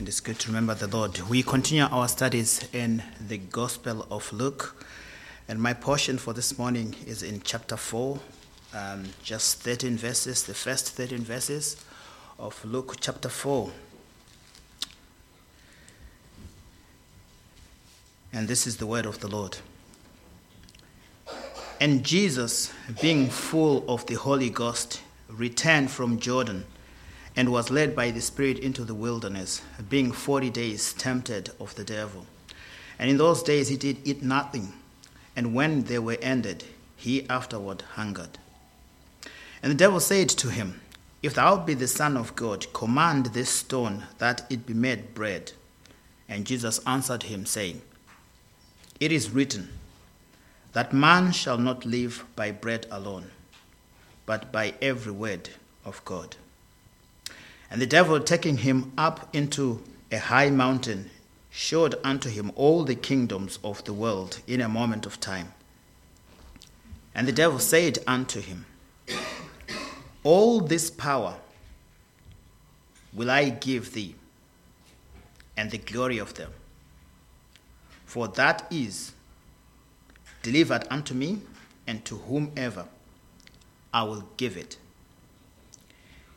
and it's good to remember the Lord. We continue our studies in the Gospel of Luke, and my portion for this morning is in chapter 4, um, just 13 verses, the first 13 verses of Luke chapter 4. And this is the word of the Lord. And Jesus, being full of the Holy Ghost, returned from Jordan and was led by the Spirit into the wilderness, being forty days tempted of the devil. And in those days he did eat nothing, and when they were ended, he afterward hungered. And the devil said to him, If thou be the Son of God, command this stone that it be made bread. And Jesus answered him, saying, It is written, that man shall not live by bread alone, but by every word of God. And the devil, taking him up into a high mountain, showed unto him all the kingdoms of the world in a moment of time. And the devil said unto him, All this power will I give thee, and the glory of them. For that is delivered unto me, and to whomever I will give it.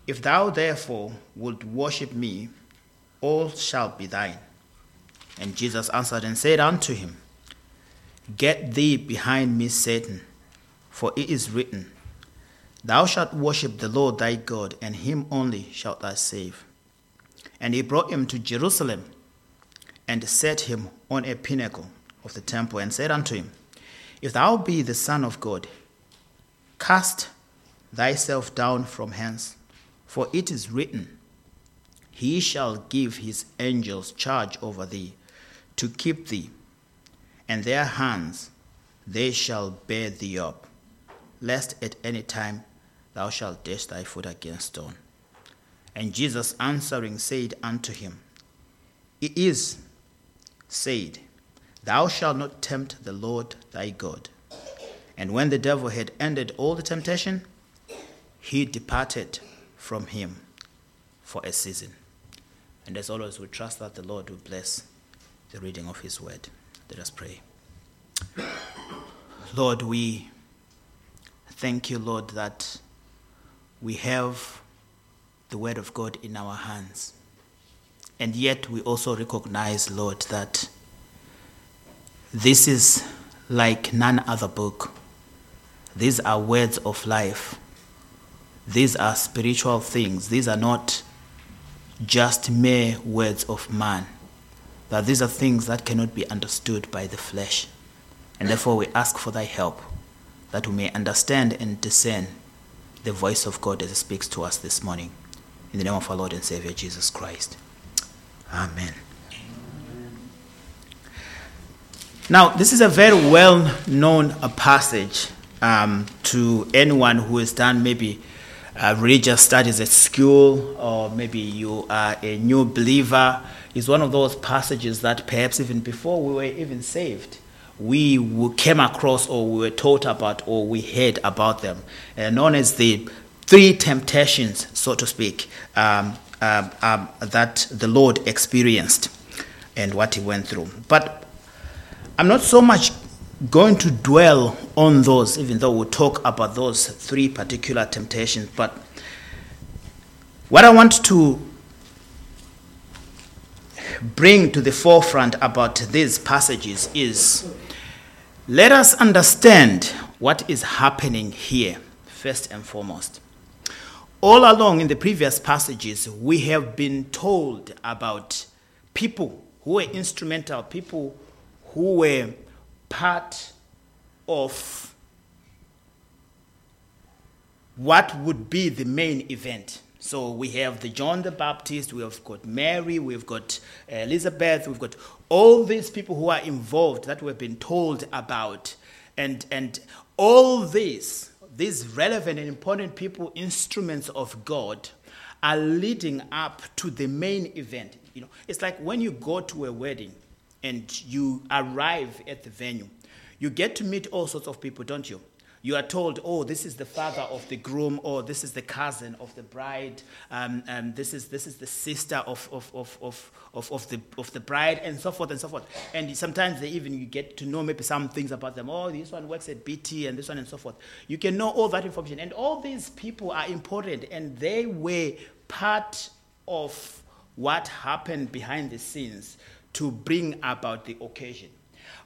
If thou therefore wilt worship me, all shall be thine. And Jesus answered and said unto him, Get thee behind me, Satan, for it is written, Thou shalt worship the Lord thy God, and him only shalt thou save. And he brought him to Jerusalem, and set him on a pinnacle of the temple, and said unto him, If thou be the Son of God, cast thyself down from hence. For it is written, He shall give his angels charge over thee, to keep thee, and their hands they shall bear thee up, lest at any time thou shalt dash thy foot against stone. And Jesus answering said unto him, It is said, Thou shalt not tempt the Lord thy God. And when the devil had ended all the temptation, he departed from him for a season. And as always, we trust that the Lord will bless the reading of his word. Let us pray. Lord, we thank you, Lord, that we have the word of God in our hands. And yet we also recognize, Lord, that this is like none other book. These are words of life these are spiritual things. These are not just mere words of man. That these are things that cannot be understood by the flesh. And therefore, we ask for thy help that we may understand and discern the voice of God as it speaks to us this morning. In the name of our Lord and Savior Jesus Christ. Amen. Now, this is a very well known passage um, to anyone who has done maybe uh, religious studies at school, or maybe you are a new believer, is one of those passages that perhaps even before we were even saved, we came across or we were taught about or we heard about them, uh, known as the three temptations, so to speak, um, um, um, that the Lord experienced and what he went through. But I'm not so much going to dwell on those, even though we'll talk about those three particular temptations. But what I want to bring to the forefront about these passages is let us understand what is happening here, first and foremost. All along in the previous passages, we have been told about people who were instrumental, people who were part of what would be the main event. So we have the John the Baptist, we have got Mary, we've got uh, Elizabeth, we've got all these people who are involved that we've been told about. And, and all these, these relevant and important people, instruments of God, are leading up to the main event. You know, it's like when you go to a wedding, and you arrive at the venue, you get to meet all sorts of people, don't you? you are told, oh, this is the father of the groom, or this is the cousin of the bride, um, um, this, is, this is the sister of, of, of, of, of, of, the, of the bride, and so forth and so forth. And sometimes they even you get to know maybe some things about them. Oh, this one works at BT, and this one, and so forth. You can know all that information. And all these people are important, and they were part of what happened behind the scenes to bring about the occasion.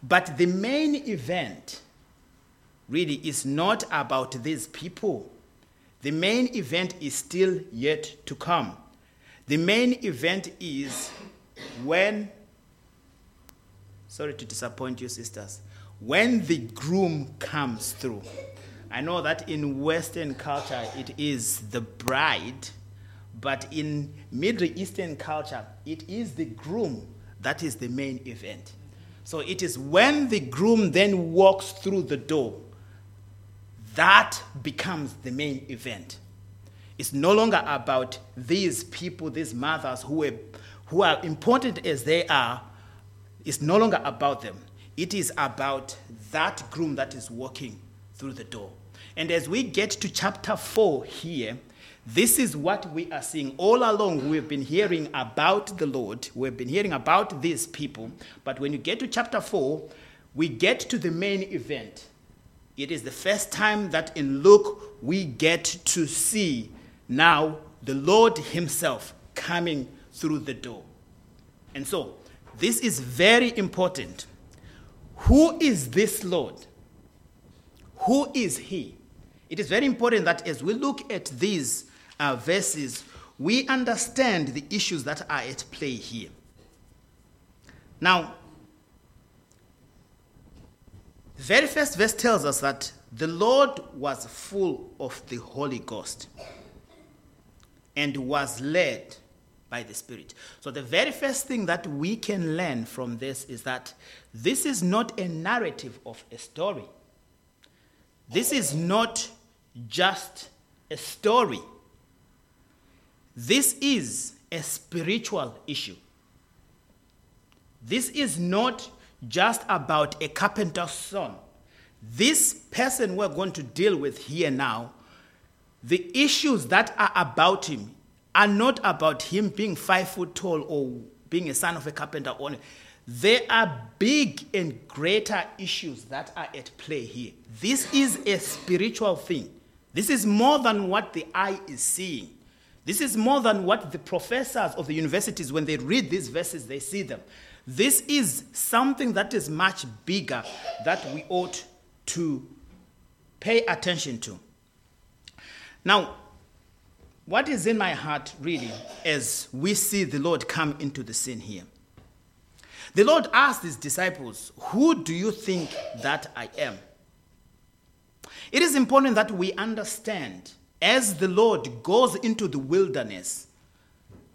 But the main event, really is not about these people. The main event is still yet to come. The main event is when, sorry to disappoint you, sisters, when the groom comes through. I know that in Western culture it is the bride, but in Middle Eastern culture it is the groom that is the main event. So it is when the groom then walks through the door that becomes the main event. It's no longer about these people, these mothers who are, who are important as they are. It's no longer about them. It is about that groom that is walking through the door. And as we get to chapter 4 here, this is what we are seeing all along. We've been hearing about the Lord, we've been hearing about these people. But when you get to chapter 4, we get to the main event. It is the first time that in Luke we get to see now the Lord Himself coming through the door. And so, this is very important. Who is this Lord? Who is He? It is very important that as we look at these uh, verses, we understand the issues that are at play here. Now, the very first verse tells us that the Lord was full of the Holy Ghost and was led by the Spirit. So, the very first thing that we can learn from this is that this is not a narrative of a story. This is not just a story. This is a spiritual issue. This is not just about a carpenter's son. This person we're going to deal with here now, the issues that are about him are not about him being five foot tall or being a son of a carpenter only. There are big and greater issues that are at play here. This is a spiritual thing. This is more than what the eye is seeing. This is more than what the professors of the universities, when they read these verses, they see them. This is something that is much bigger that we ought to pay attention to. Now, what is in my heart really as we see the Lord come into the scene here? The Lord asked his disciples, Who do you think that I am? It is important that we understand as the Lord goes into the wilderness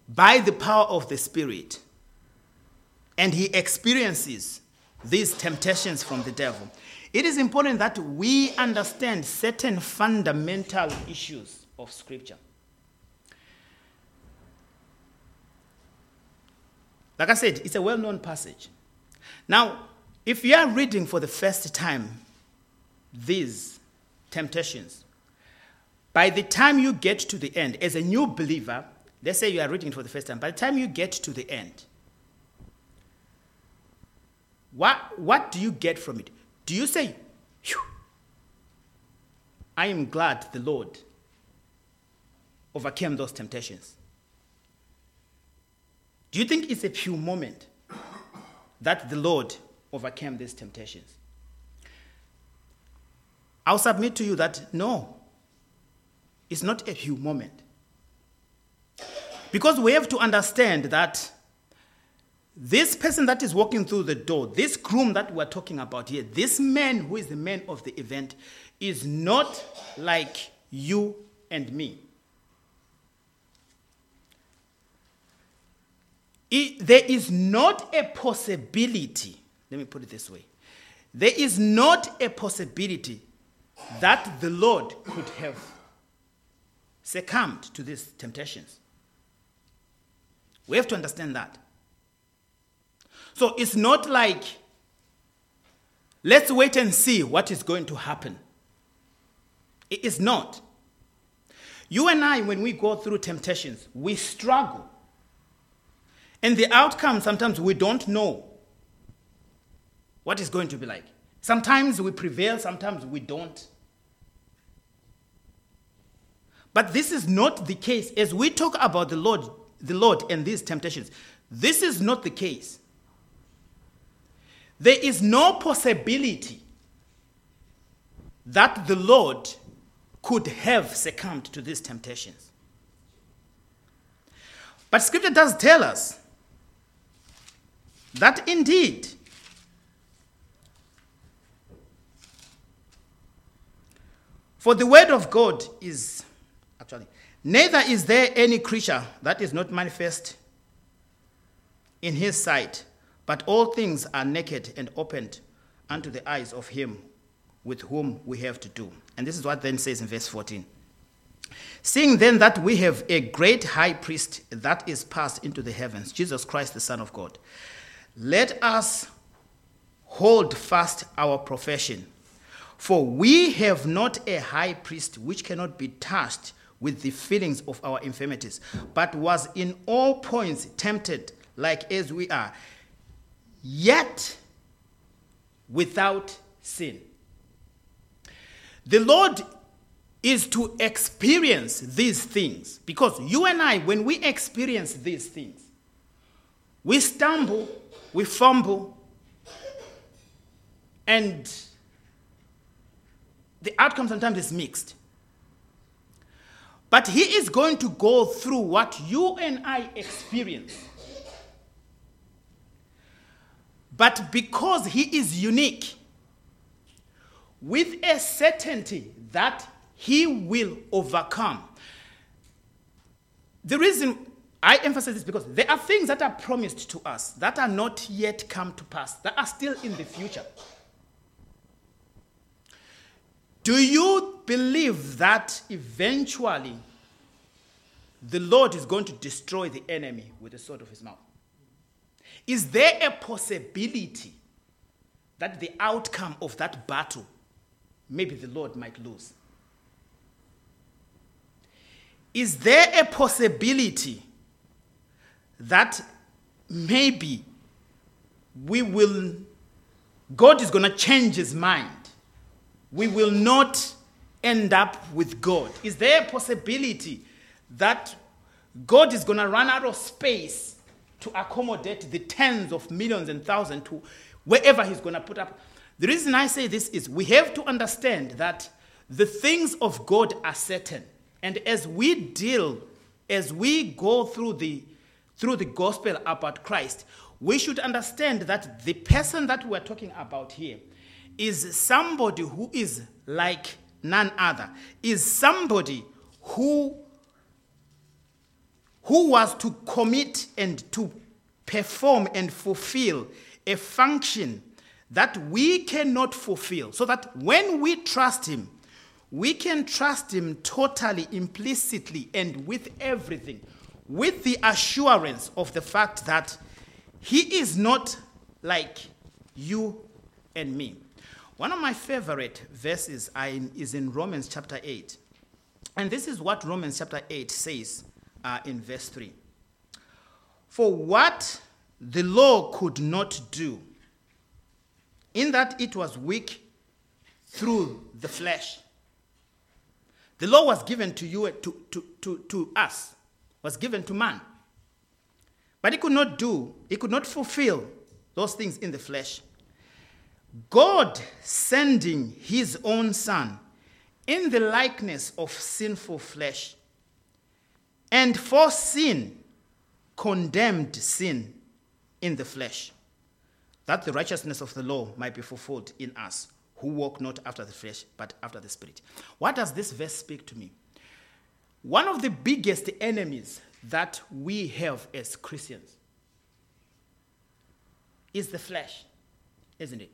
by the power of the Spirit and he experiences these temptations from the devil, it is important that we understand certain fundamental issues of Scripture. Like I said, it's a well known passage. Now, if you are reading for the first time these temptations, by the time you get to the end, as a new believer, let's say you are reading for the first time, by the time you get to the end, what, what do you get from it? Do you say, I am glad the Lord overcame those temptations? Do you think it's a few moment that the Lord overcame these temptations? I'll submit to you that no, it's not a few moment. Because we have to understand that this person that is walking through the door, this groom that we're talking about here, this man who is the man of the event, is not like you and me. It, there is not a possibility, let me put it this way there is not a possibility that the Lord could have succumbed to these temptations. We have to understand that. So it's not like, let's wait and see what is going to happen. It is not. You and I, when we go through temptations, we struggle. And the outcome, sometimes we don't know what is going to be like. Sometimes we prevail, sometimes we don't. But this is not the case. As we talk about the Lord, the Lord and these temptations, this is not the case. There is no possibility that the Lord could have succumbed to these temptations. But scripture does tell us that indeed for the word of God is neither is there any creature that is not manifest in his sight but all things are naked and opened unto the eyes of him with whom we have to do. And this is what then says in verse 14. Seeing then that we have a great high priest that is passed into the heavens, Jesus Christ, the Son of God, let us hold fast our profession. For we have not a high priest which cannot be touched with the feelings of our infirmities, but was in all points tempted like as we are, yet without sin. The Lord is to experience these things because you and I, when we experience these things, we stumble, we fumble, and the outcome sometimes is mixed. But He is going to go through what you and I experience. But because He is unique, with a certainty that he will overcome. The reason I emphasize this because there are things that are promised to us that are not yet come to pass, that are still in the future. Do you believe that eventually the Lord is going to destroy the enemy with the sword of his mouth? Is there a possibility that the outcome of that battle maybe the Lord might lose. Is there a possibility that maybe we will, God is going to change his mind? We will not end up with God. Is there a possibility that God is going to run out of space to accommodate the tens of millions and thousands to wherever he's going to put up? The reason I say this is we have to understand that the things of God are certain. And as we deal, as we go through the through the gospel about Christ, we should understand that the person that we're talking about here is somebody who is like none other, is somebody who who was to commit and to perform and fulfill a function that we cannot fulfill. So that when we trust Him, we can trust Him totally, implicitly, and with everything, with the assurance of the fact that He is not like you and me. One of my favorite verses is in Romans chapter 8. And this is what Romans chapter 8 says uh, in verse 3. For what the law could not do, in that it was weak through the flesh. The law was given to you, to, to, to, to us, was given to man. But he could not do, he could not fulfill those things in the flesh. God sending his own son in the likeness of sinful flesh, and for sin, condemned sin in the flesh that the righteousness of the law might be fulfilled in us who walk not after the flesh, but after the Spirit. What does this verse speak to me? One of the biggest enemies that we have as Christians is the flesh, isn't it?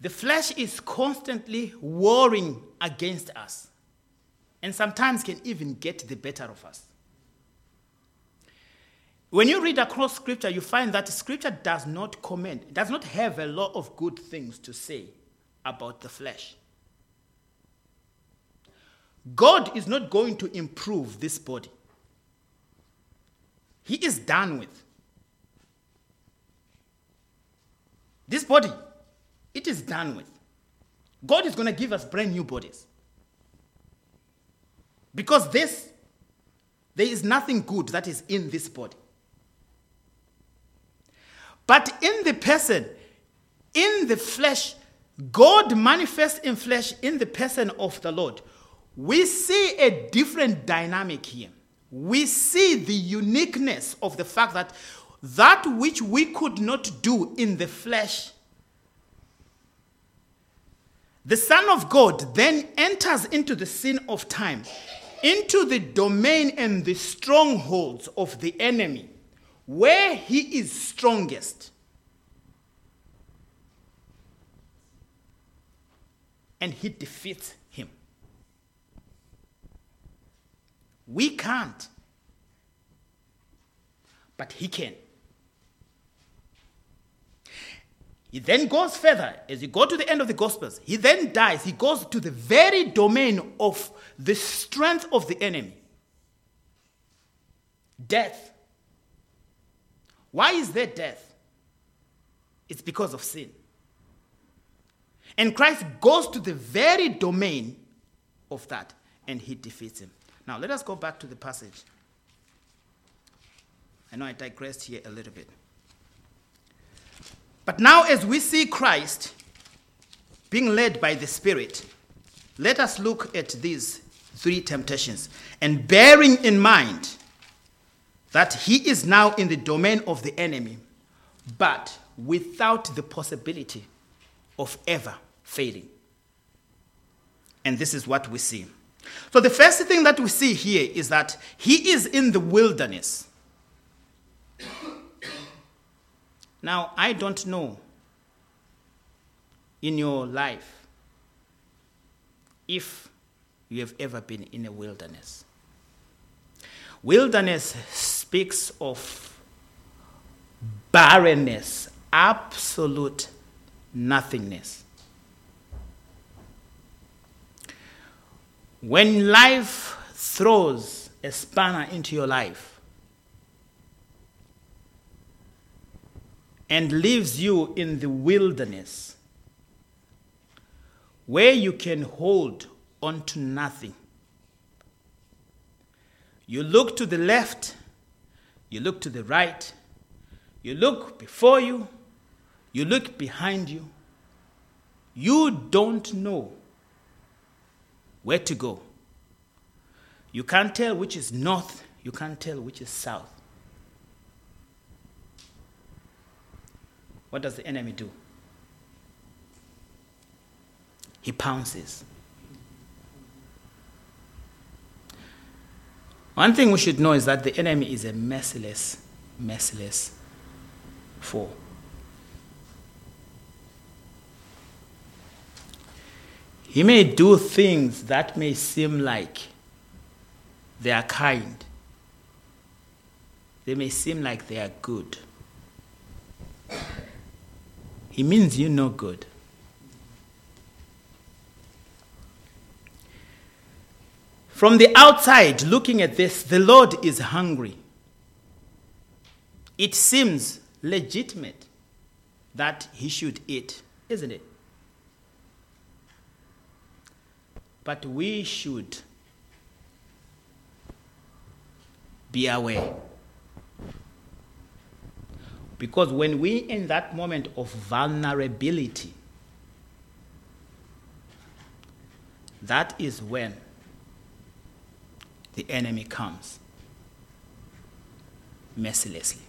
The flesh is constantly warring against us and sometimes can even get the better of us. When you read across scripture, you find that scripture does not comment, does not have a lot of good things to say about the flesh. God is not going to improve this body. He is done with. This body, it is done with. God is going to give us brand new bodies. Because this, there is nothing good that is in this body. But in the person, in the flesh, God manifests in flesh in the person of the Lord. We see a different dynamic here. We see the uniqueness of the fact that that which we could not do in the flesh, the Son of God then enters into the scene of time, into the domain and the strongholds of the enemy, where he is strongest. And he defeats him. We can't, but he can. He then goes further. As you go to the end of the Gospels, he then dies. He goes to the very domain of the strength of the enemy death. Why is there death? It's because of sin. And Christ goes to the very domain of that and he defeats him. Now, let us go back to the passage. I know I digressed here a little bit. But now, as we see Christ being led by the Spirit, let us look at these three temptations and bearing in mind that he is now in the domain of the enemy, but without the possibility of ever failing. And this is what we see. So, the first thing that we see here is that he is in the wilderness. Now, I don't know in your life if you have ever been in a wilderness. Wilderness speaks of barrenness, absolute nothingness. When life throws a spanner into your life, and leaves you in the wilderness where you can hold on to nothing. You look to the left, you look to the right, you look before you, you look behind you. You don't know where to go. You can't tell which is north, you can't tell which is south. What does the enemy do? He pounces. One thing we should know is that the enemy is a merciless, merciless foe. He may do things that may seem like they are kind. They may seem like they are good it means you're no good. From the outside, looking at this, the Lord is hungry. It seems legitimate that he should eat, isn't it? But we should be aware. Because when we in that moment of vulnerability, that is when the enemy comes mercilessly.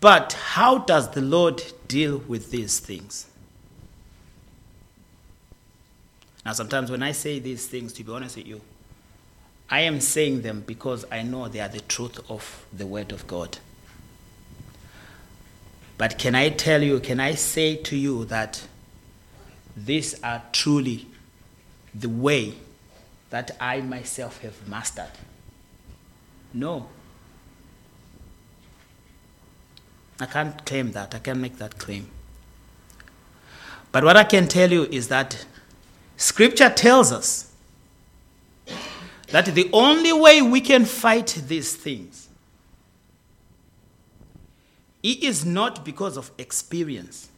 But how does the Lord deal with these things? Now, sometimes when I say these things, to be honest with you, I am saying them because I know they are the truth of the Word of God. But can I tell you, can I say to you that these are truly the way that I myself have mastered? No. I can't claim that. I can't make that claim. But what I can tell you is that Scripture tells us that the only way we can fight these things it is not because of experience.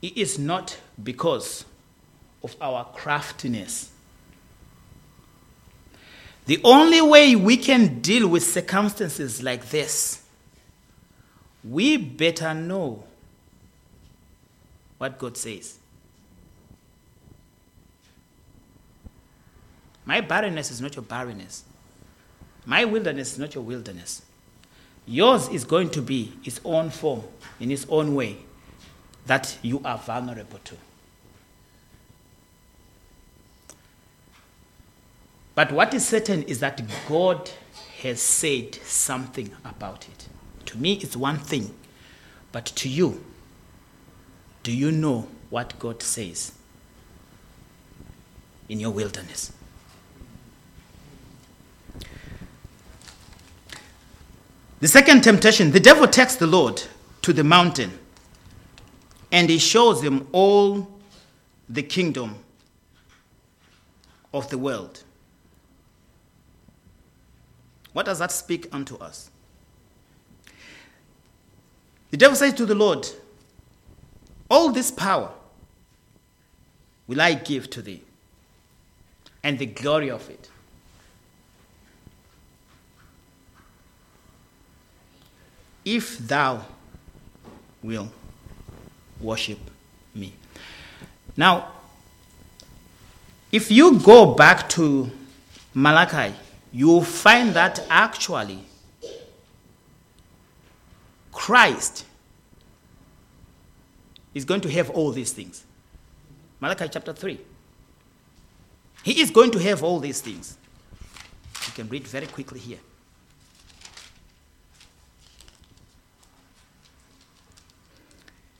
It is not because of our craftiness. The only way we can deal with circumstances like this, we better know what God says. My barrenness is not your barrenness. My wilderness is not your wilderness. Yours is going to be its own form, in its own way, that you are vulnerable to. But what is certain is that God has said something about it. To me, it's one thing, but to you, do you know what God says in your wilderness? The second temptation the devil takes the Lord to the mountain and he shows him all the kingdom of the world. What does that speak unto us? The devil says to the Lord, All this power will I give to thee, and the glory of it. If thou will worship me. Now, if you go back to Malachi you'll find that actually Christ is going to have all these things. Malachi chapter 3. He is going to have all these things. You can read very quickly here.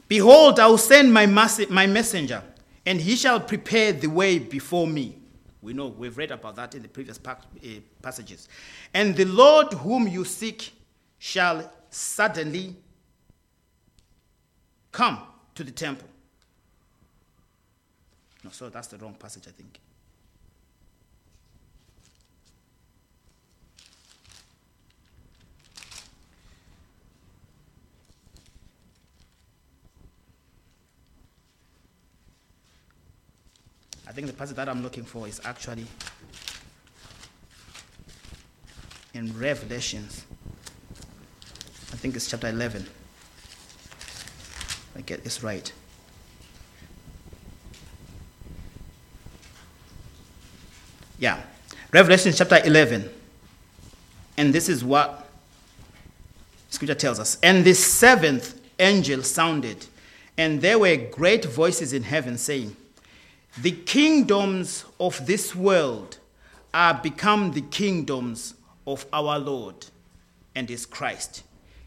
Behold, I will send my, my messenger, and he shall prepare the way before me. We know, we've read about that in the previous eh, passages. And the Lord whom you seek shall suddenly come to the temple. No, so that's the wrong passage, I think. I think the passage that I'm looking for is actually in Revelations. I think it's chapter 11. I get this right. Yeah, Revelation chapter 11. And this is what scripture tells us. And the seventh angel sounded, and there were great voices in heaven saying, the kingdoms of this world are become the kingdoms of our Lord and his Christ.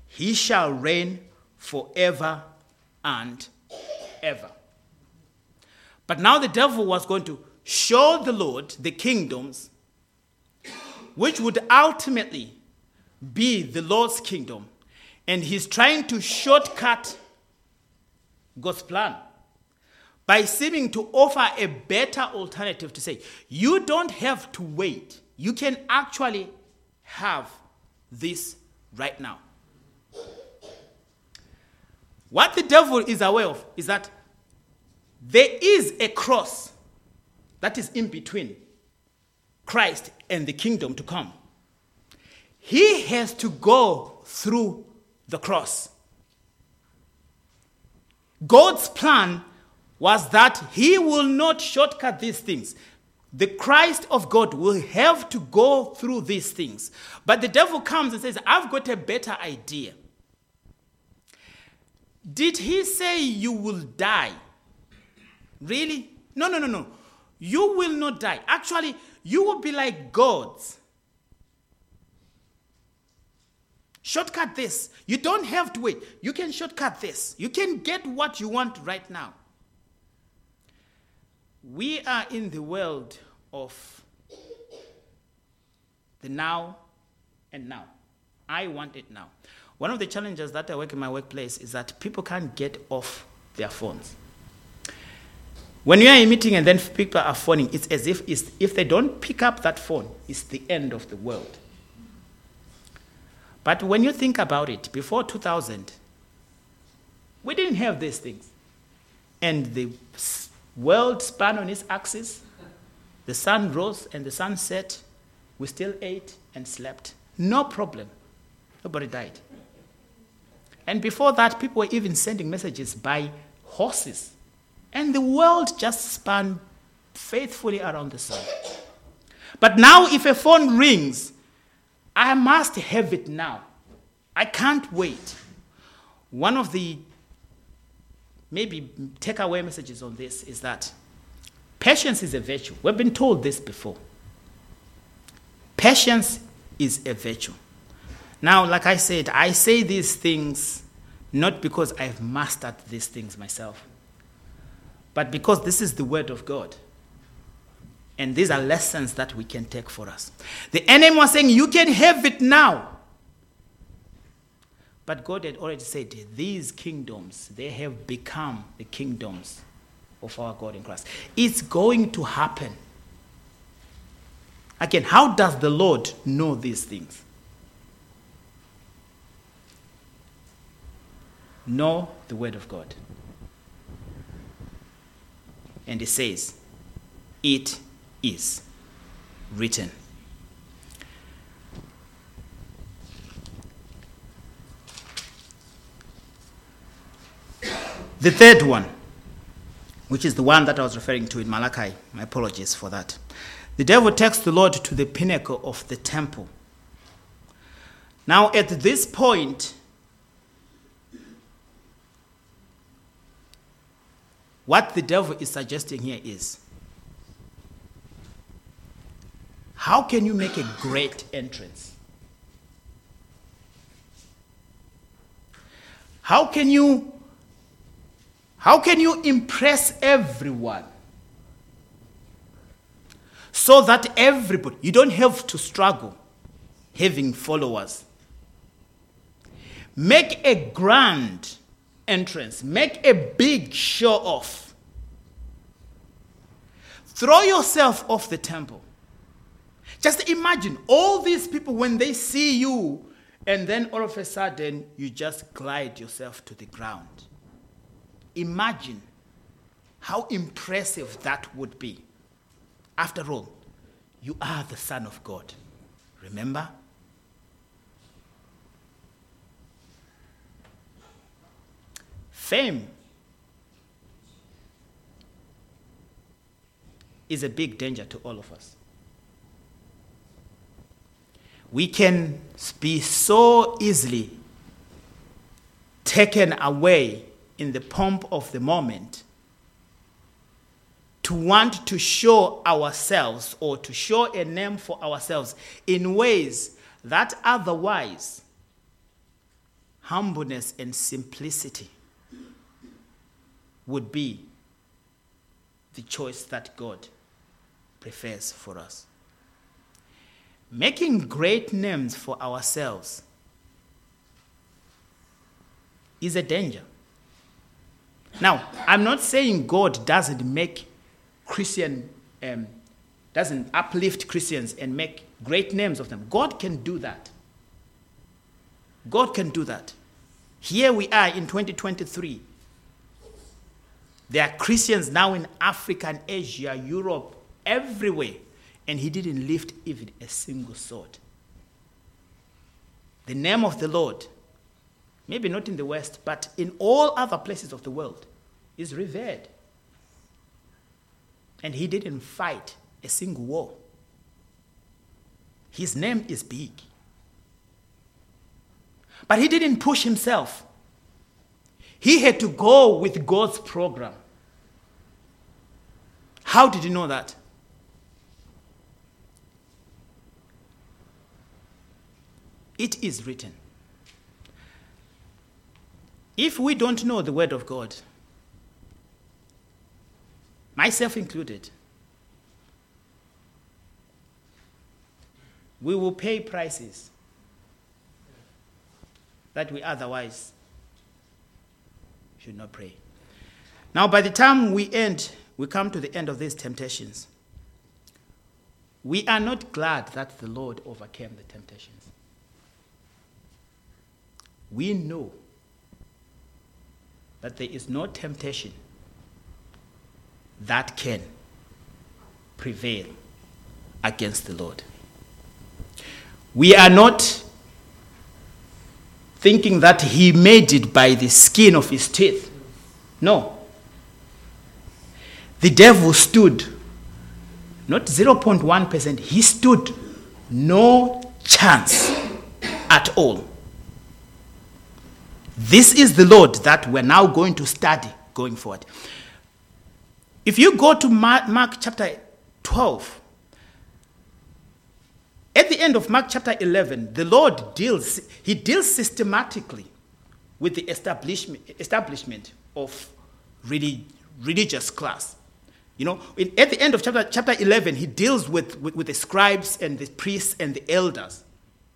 He shall reign forever and ever. But now the devil was going to show the Lord the kingdoms which would ultimately be the Lord's kingdom. And he's trying to shortcut God's plan by seeming to offer a better alternative to say, you don't have to wait. You can actually have this right now. What the devil is aware of is that there is a cross that is in between Christ and the kingdom to come. He has to go through the cross. God's plan was that he will not shortcut these things. The Christ of God will have to go through these things. But the devil comes and says, I've got a better idea. Did he say you will die? Really? No, no, no, no. You will not die. Actually, you will be like gods. Shortcut this. You don't have to wait. You can shortcut this. You can get what you want right now. We are in the world of the now and now. I want it now. One of the challenges that I work in my workplace is that people can't get off their phones. When you are in a meeting and then people are phoning, it's as if it's, if they don't pick up that phone, it's the end of the world. But when you think about it, before 2000, we didn't have these things. And the world spun on its axis, the sun rose and the sun set, we still ate and slept. No problem. Nobody died. And before that, people were even sending messages by horses. And the world just spun faithfully around the sun. But now, if a phone rings, I must have it now. I can't wait. One of the maybe takeaway messages on this is that patience is a virtue. We've been told this before. Patience is a virtue. Now, like I said, I say these things not because I've mastered these things myself, but because this is the Word of God. And these are lessons that we can take for us. The enemy was saying, You can have it now. But God had already said, These kingdoms, they have become the kingdoms of our God in Christ. It's going to happen. Again, how does the Lord know these things? Know the Word of God. And He says, It is written. The third one, which is the one that I was referring to in Malachi, my apologies for that. The devil takes the Lord to the pinnacle of the temple. Now, at this point, what the devil is suggesting here is how can you make a great entrance? How can you how can you impress everyone? So that everybody, you don't have to struggle having followers. Make a grand entrance, make a big show off. Throw yourself off the temple. Just imagine all these people when they see you, and then all of a sudden you just glide yourself to the ground. Imagine how impressive that would be. After all, you are the Son of God. Remember? Fame is a big danger to all of us. We can be so easily taken away in the pomp of the moment to want to show ourselves or to show a name for ourselves in ways that otherwise humbleness and simplicity would be the choice that God prefers for us. Making great names for ourselves is a danger. Now, I'm not saying God doesn't make Christian, um, doesn't uplift Christians and make great names of them. God can do that. God can do that. Here we are in 2023. There are Christians now in Africa and Asia, Europe, everywhere, and he didn't lift even a single sword. The name of the Lord maybe not in the West, but in all other places of the world, is revered. And he didn't fight a single war. His name is big. But he didn't push himself. He had to go with God's program. How did you know that? It is written. If we don't know the Word of God, myself included, we will pay prices that we otherwise should not pray. Now, by the time we end, we come to the end of these temptations. We are not glad that the Lord overcame the temptations. We know that there is no temptation that can prevail against the Lord. We are not thinking that he made it by the skin of his teeth. No. The devil stood, not 0.1%, he stood no chance at all. This is the Lord that we're now going to study going forward. If you go to Mark, chapter 12, at the end of Mark chapter 11, the Lord deals, he deals systematically with the establishment, establishment of really religious class. You know, at the end of chapter, chapter 11, he deals with, with, with the scribes and the priests and the elders.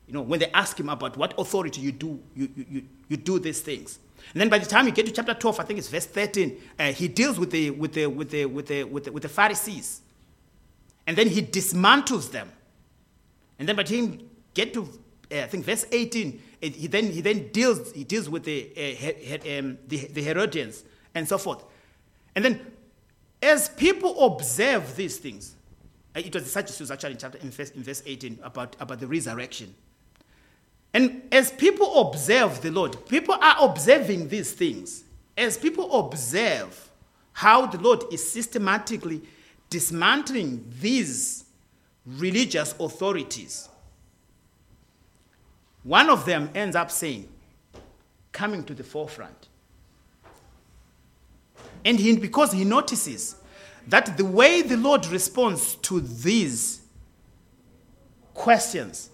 You know, when they ask him about what authority you do, you, you, you do these things. And then by the time you get to chapter 12, I think it's verse 13, uh, he deals with the, with, the, with, the, with, the, with, the, with the Pharisees. And then he dismantles them. And then by the time you get to, uh, I think, verse 18, it, he, then, he then deals, he deals with the, uh, he, um, the, the Herodians and so forth. And then as people observe these things, uh, it was the Sadducees actually in, chapter, in, verse, in verse 18 about, about the resurrection. And as people observe the Lord, people are observing these things. As people observe how the Lord is systematically dismantling these religious authorities, one of them ends up saying, coming to the forefront. And he, because he notices that the way the Lord responds to these questions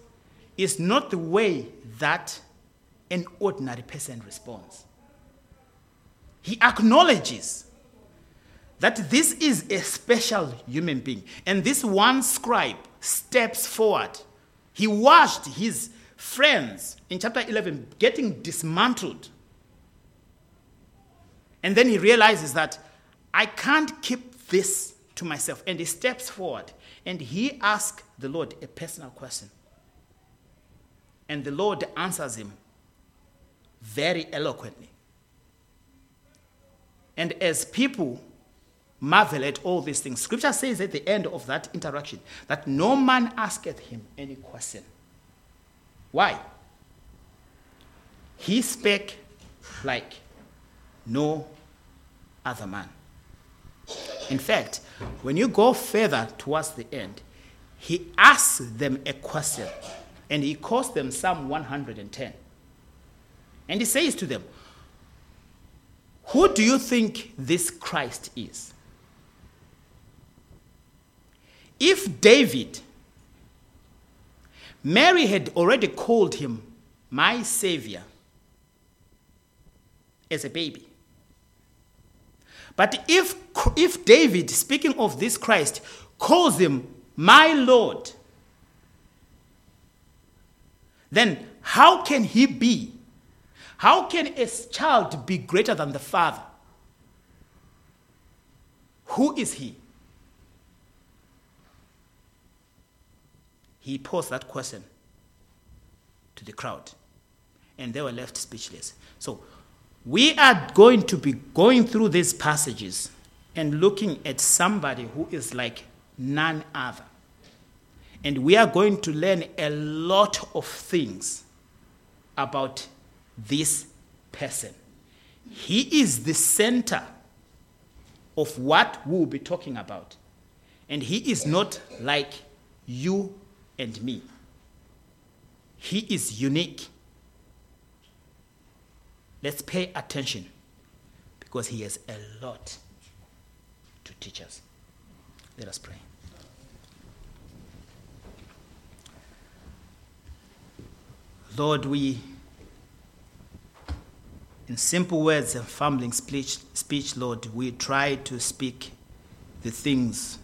is not the way that an ordinary person responds. He acknowledges that this is a special human being. And this one scribe steps forward. He watched his friends in chapter 11 getting dismantled. And then he realizes that I can't keep this to myself. And he steps forward and he asks the Lord a personal question. And the Lord answers him very eloquently. And as people marvel at all these things, scripture says at the end of that interaction that no man asketh him any question. Why? He spake like no other man. In fact, when you go further towards the end, he asks them a question and he calls them Psalm 110. And he says to them, Who do you think this Christ is? If David, Mary had already called him my Savior as a baby. But if, if David, speaking of this Christ, calls him my Lord, then how can he be? How can a child be greater than the father? Who is he? He posed that question to the crowd, and they were left speechless. So, we are going to be going through these passages and looking at somebody who is like none other. And we are going to learn a lot of things about this person. He is the center of what we will be talking about. And he is not like you and me. He is unique. Let's pay attention because he has a lot to teach us. Let us pray. Lord, we, in simple words and fumbling speech, speech, Lord, we try to speak the things